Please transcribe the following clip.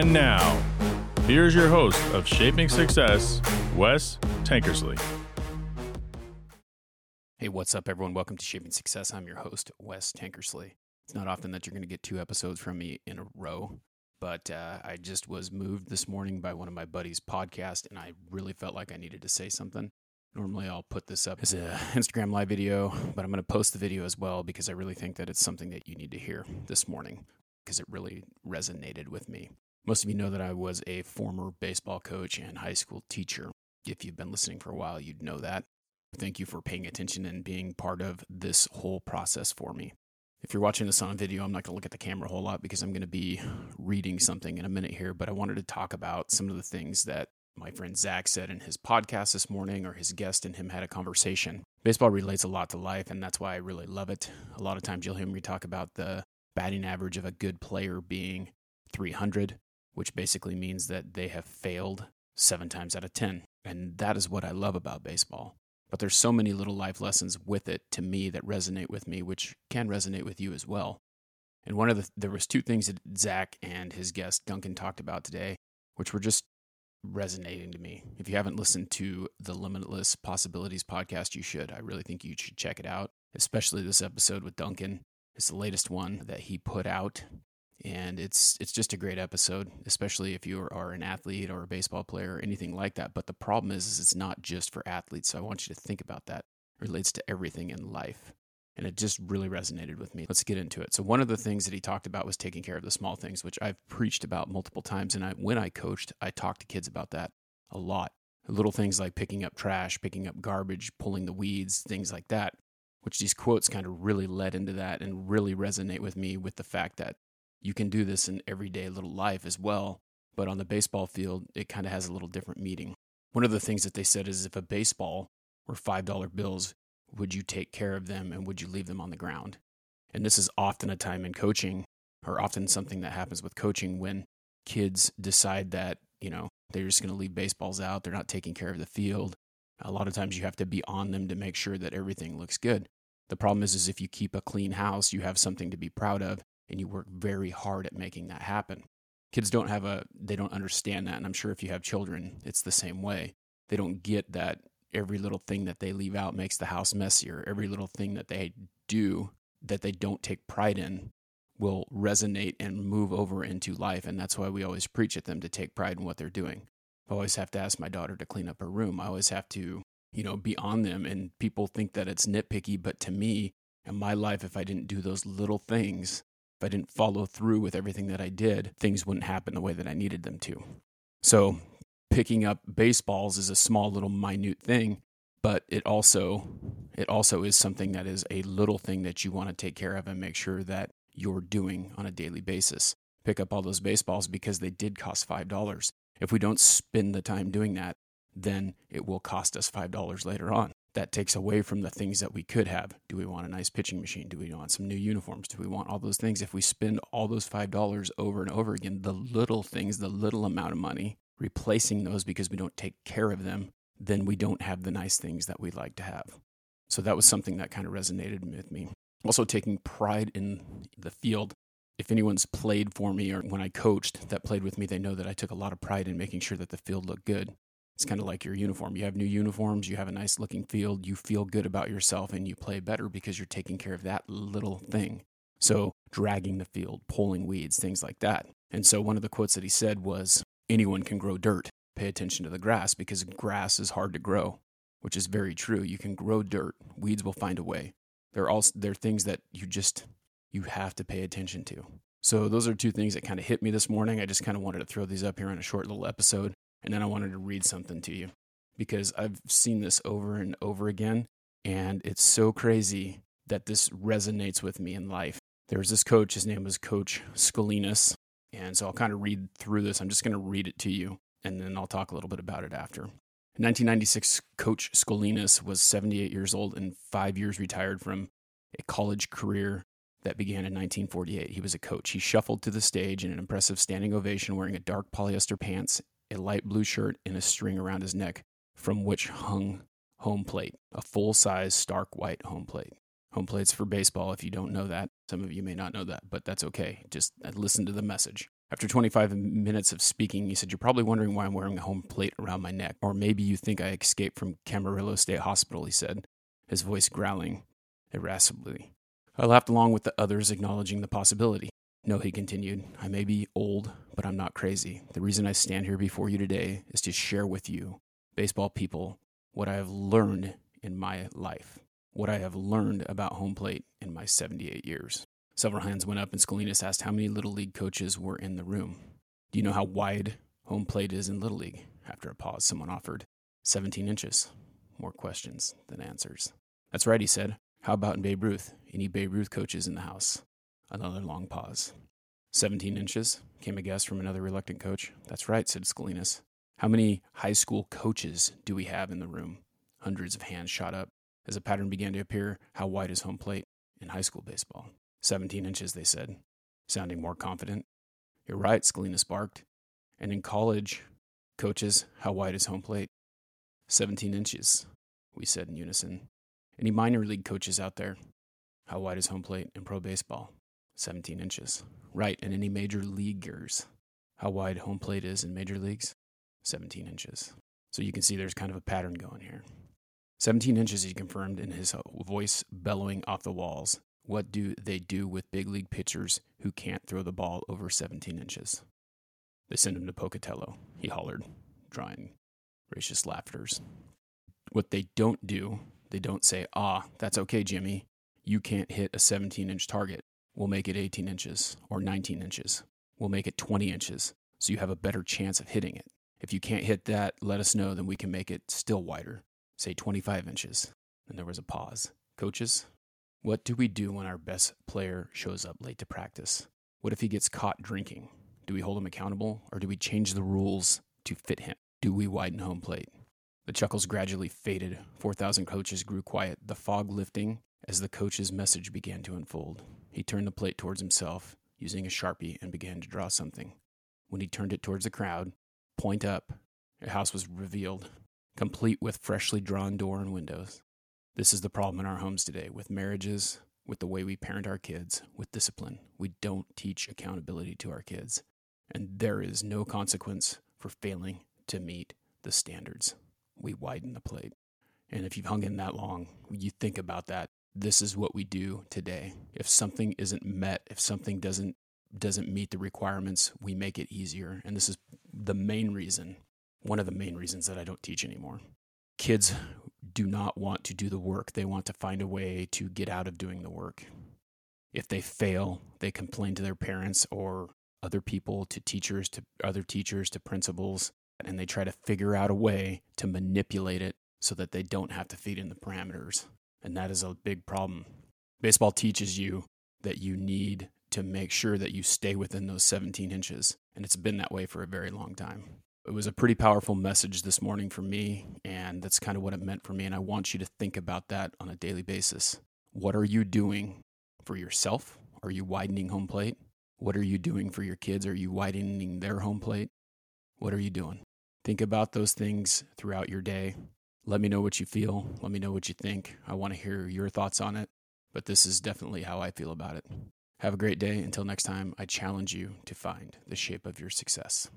And now, here's your host of Shaping Success, Wes Tankersley. Hey, what's up, everyone? Welcome to Shaping Success. I'm your host, Wes Tankersley. It's not often that you're going to get two episodes from me in a row, but uh, I just was moved this morning by one of my buddies' podcast, and I really felt like I needed to say something. Normally, I'll put this up as an Instagram live video, but I'm going to post the video as well because I really think that it's something that you need to hear this morning because it really resonated with me. Most of you know that I was a former baseball coach and high school teacher. If you've been listening for a while, you'd know that. Thank you for paying attention and being part of this whole process for me. If you're watching this on video, I'm not going to look at the camera a whole lot because I'm going to be reading something in a minute here, but I wanted to talk about some of the things that my friend Zach said in his podcast this morning, or his guest and him had a conversation. Baseball relates a lot to life, and that's why I really love it. A lot of times you'll hear me talk about the batting average of a good player being 300, which basically means that they have failed seven times out of 10. And that is what I love about baseball. But there's so many little life lessons with it to me that resonate with me, which can resonate with you as well. And one of the there was two things that Zach and his guest Duncan talked about today, which were just resonating to me. If you haven't listened to the Limitless Possibilities podcast, you should. I really think you should check it out, especially this episode with Duncan. It's the latest one that he put out, and it's it's just a great episode, especially if you are an athlete or a baseball player or anything like that. But the problem is, is it's not just for athletes. So I want you to think about that. It relates to everything in life. And it just really resonated with me. Let's get into it. So one of the things that he talked about was taking care of the small things, which I've preached about multiple times. And I, when I coached, I talked to kids about that a lot. Little things like picking up trash, picking up garbage, pulling the weeds, things like that, which these quotes kind of really led into that and really resonate with me with the fact that you can do this in everyday little life as well. But on the baseball field, it kind of has a little different meaning. One of the things that they said is if a baseball were $5 bills, would you take care of them and would you leave them on the ground? And this is often a time in coaching, or often something that happens with coaching when kids decide that, you know, they're just going to leave baseballs out, they're not taking care of the field. A lot of times you have to be on them to make sure that everything looks good. The problem is, is if you keep a clean house, you have something to be proud of and you work very hard at making that happen. Kids don't have a, they don't understand that. And I'm sure if you have children, it's the same way. They don't get that every little thing that they leave out makes the house messier. Every little thing that they do that they don't take pride in will resonate and move over into life. And that's why we always preach at them to take pride in what they're doing. I always have to ask my daughter to clean up her room. I always have to, you know, be on them. And people think that it's nitpicky, but to me, in my life, if I didn't do those little things, if I didn't follow through with everything that I did, things wouldn't happen the way that I needed them to. So picking up baseballs is a small little minute thing, but it also it also is something that is a little thing that you want to take care of and make sure that you're doing on a daily basis. Pick up all those baseballs because they did cost $5. If we don't spend the time doing that, then it will cost us $5 later on. That takes away from the things that we could have. Do we want a nice pitching machine? Do we want some new uniforms? Do we want all those things? If we spend all those $5 over and over again, the little things, the little amount of money replacing those because we don't take care of them, then we don't have the nice things that we'd like to have. So that was something that kind of resonated with me. Also, taking pride in the field. If anyone's played for me or when I coached that played with me, they know that I took a lot of pride in making sure that the field looked good. It's kind of like your uniform. You have new uniforms, you have a nice looking field, you feel good about yourself, and you play better because you're taking care of that little thing. So, dragging the field, pulling weeds, things like that. And so, one of the quotes that he said was, anyone can grow dirt. Pay attention to the grass because grass is hard to grow, which is very true. You can grow dirt. Weeds will find a way. There are also there are things that you just you have to pay attention to. So those are two things that kind of hit me this morning. I just kind of wanted to throw these up here in a short little episode and then I wanted to read something to you because I've seen this over and over again and it's so crazy that this resonates with me in life. There's this coach, his name was Coach Scolinos, and so I'll kind of read through this. I'm just going to read it to you, and then I'll talk a little bit about it after. In 1996, Coach Scolinos was 78 years old and five years retired from a college career that began in 1948. He was a coach. He shuffled to the stage in an impressive standing ovation wearing a dark polyester pants, a light blue shirt, and a string around his neck from which hung home plate, a full size stark white home plate. Home plates for baseball, if you don't know that. Some of you may not know that, but that's okay. Just uh, listen to the message. After 25 minutes of speaking, he said, You're probably wondering why I'm wearing a home plate around my neck. Or maybe you think I escaped from Camarillo State Hospital, he said, his voice growling irascibly. I laughed along with the others, acknowledging the possibility. No, he continued, I may be old, but I'm not crazy. The reason I stand here before you today is to share with you, baseball people, what I have learned in my life, what I have learned about home plate in my 78 years. Several hands went up, and Scolinos asked how many Little League coaches were in the room. Do you know how wide home plate is in Little League? After a pause, someone offered 17 inches. More questions than answers. That's right, he said. How about in Babe Ruth? Any Babe Ruth coaches in the house? Another long pause. 17 inches, came a guess from another reluctant coach. That's right, said Scolinos. How many high school coaches do we have in the room? Hundreds of hands shot up. As a pattern began to appear, how wide is home plate in high school baseball? 17 inches, they said, sounding more confident. You're right, Scolinos barked. And in college, coaches, how wide is home plate? 17 inches, we said in unison. Any minor league coaches out there? How wide is home plate in pro baseball? 17 inches. Right, and any major leaguers? How wide home plate is in major leagues? 17 inches. So you can see there's kind of a pattern going here. 17 inches, he confirmed in his voice bellowing off the walls. What do they do with big league pitchers who can't throw the ball over 17 inches? They send him to Pocatello, he hollered, drawing raucous laughters. What they don't do, they don't say, ah, that's okay, Jimmy. You can't hit a 17 inch target. We'll make it 18 inches or 19 inches. We'll make it 20 inches so you have a better chance of hitting it. If you can't hit that, let us know, then we can make it still wider, say 25 inches. And there was a pause. Coaches, what do we do when our best player shows up late to practice? What if he gets caught drinking? Do we hold him accountable or do we change the rules to fit him? Do we widen home plate? The chuckles gradually faded. 4,000 coaches grew quiet, the fog lifting as the coach's message began to unfold. He turned the plate towards himself, using a sharpie, and began to draw something. When he turned it towards the crowd, point up, a house was revealed, complete with freshly drawn door and windows. This is the problem in our homes today with marriages, with the way we parent our kids, with discipline. We don't teach accountability to our kids. And there is no consequence for failing to meet the standards. We widen the plate. And if you've hung in that long, you think about that. This is what we do today. If something isn't met, if something doesn't doesn't meet the requirements, we make it easier. And this is the main reason, one of the main reasons that I don't teach anymore. Kids do not want to do the work. They want to find a way to get out of doing the work. If they fail, they complain to their parents or other people, to teachers, to other teachers, to principals, and they try to figure out a way to manipulate it so that they don't have to feed in the parameters. And that is a big problem. Baseball teaches you that you need to make sure that you stay within those 17 inches. And it's been that way for a very long time. It was a pretty powerful message this morning for me, and that's kind of what it meant for me. And I want you to think about that on a daily basis. What are you doing for yourself? Are you widening home plate? What are you doing for your kids? Are you widening their home plate? What are you doing? Think about those things throughout your day. Let me know what you feel. Let me know what you think. I want to hear your thoughts on it, but this is definitely how I feel about it. Have a great day. Until next time, I challenge you to find the shape of your success.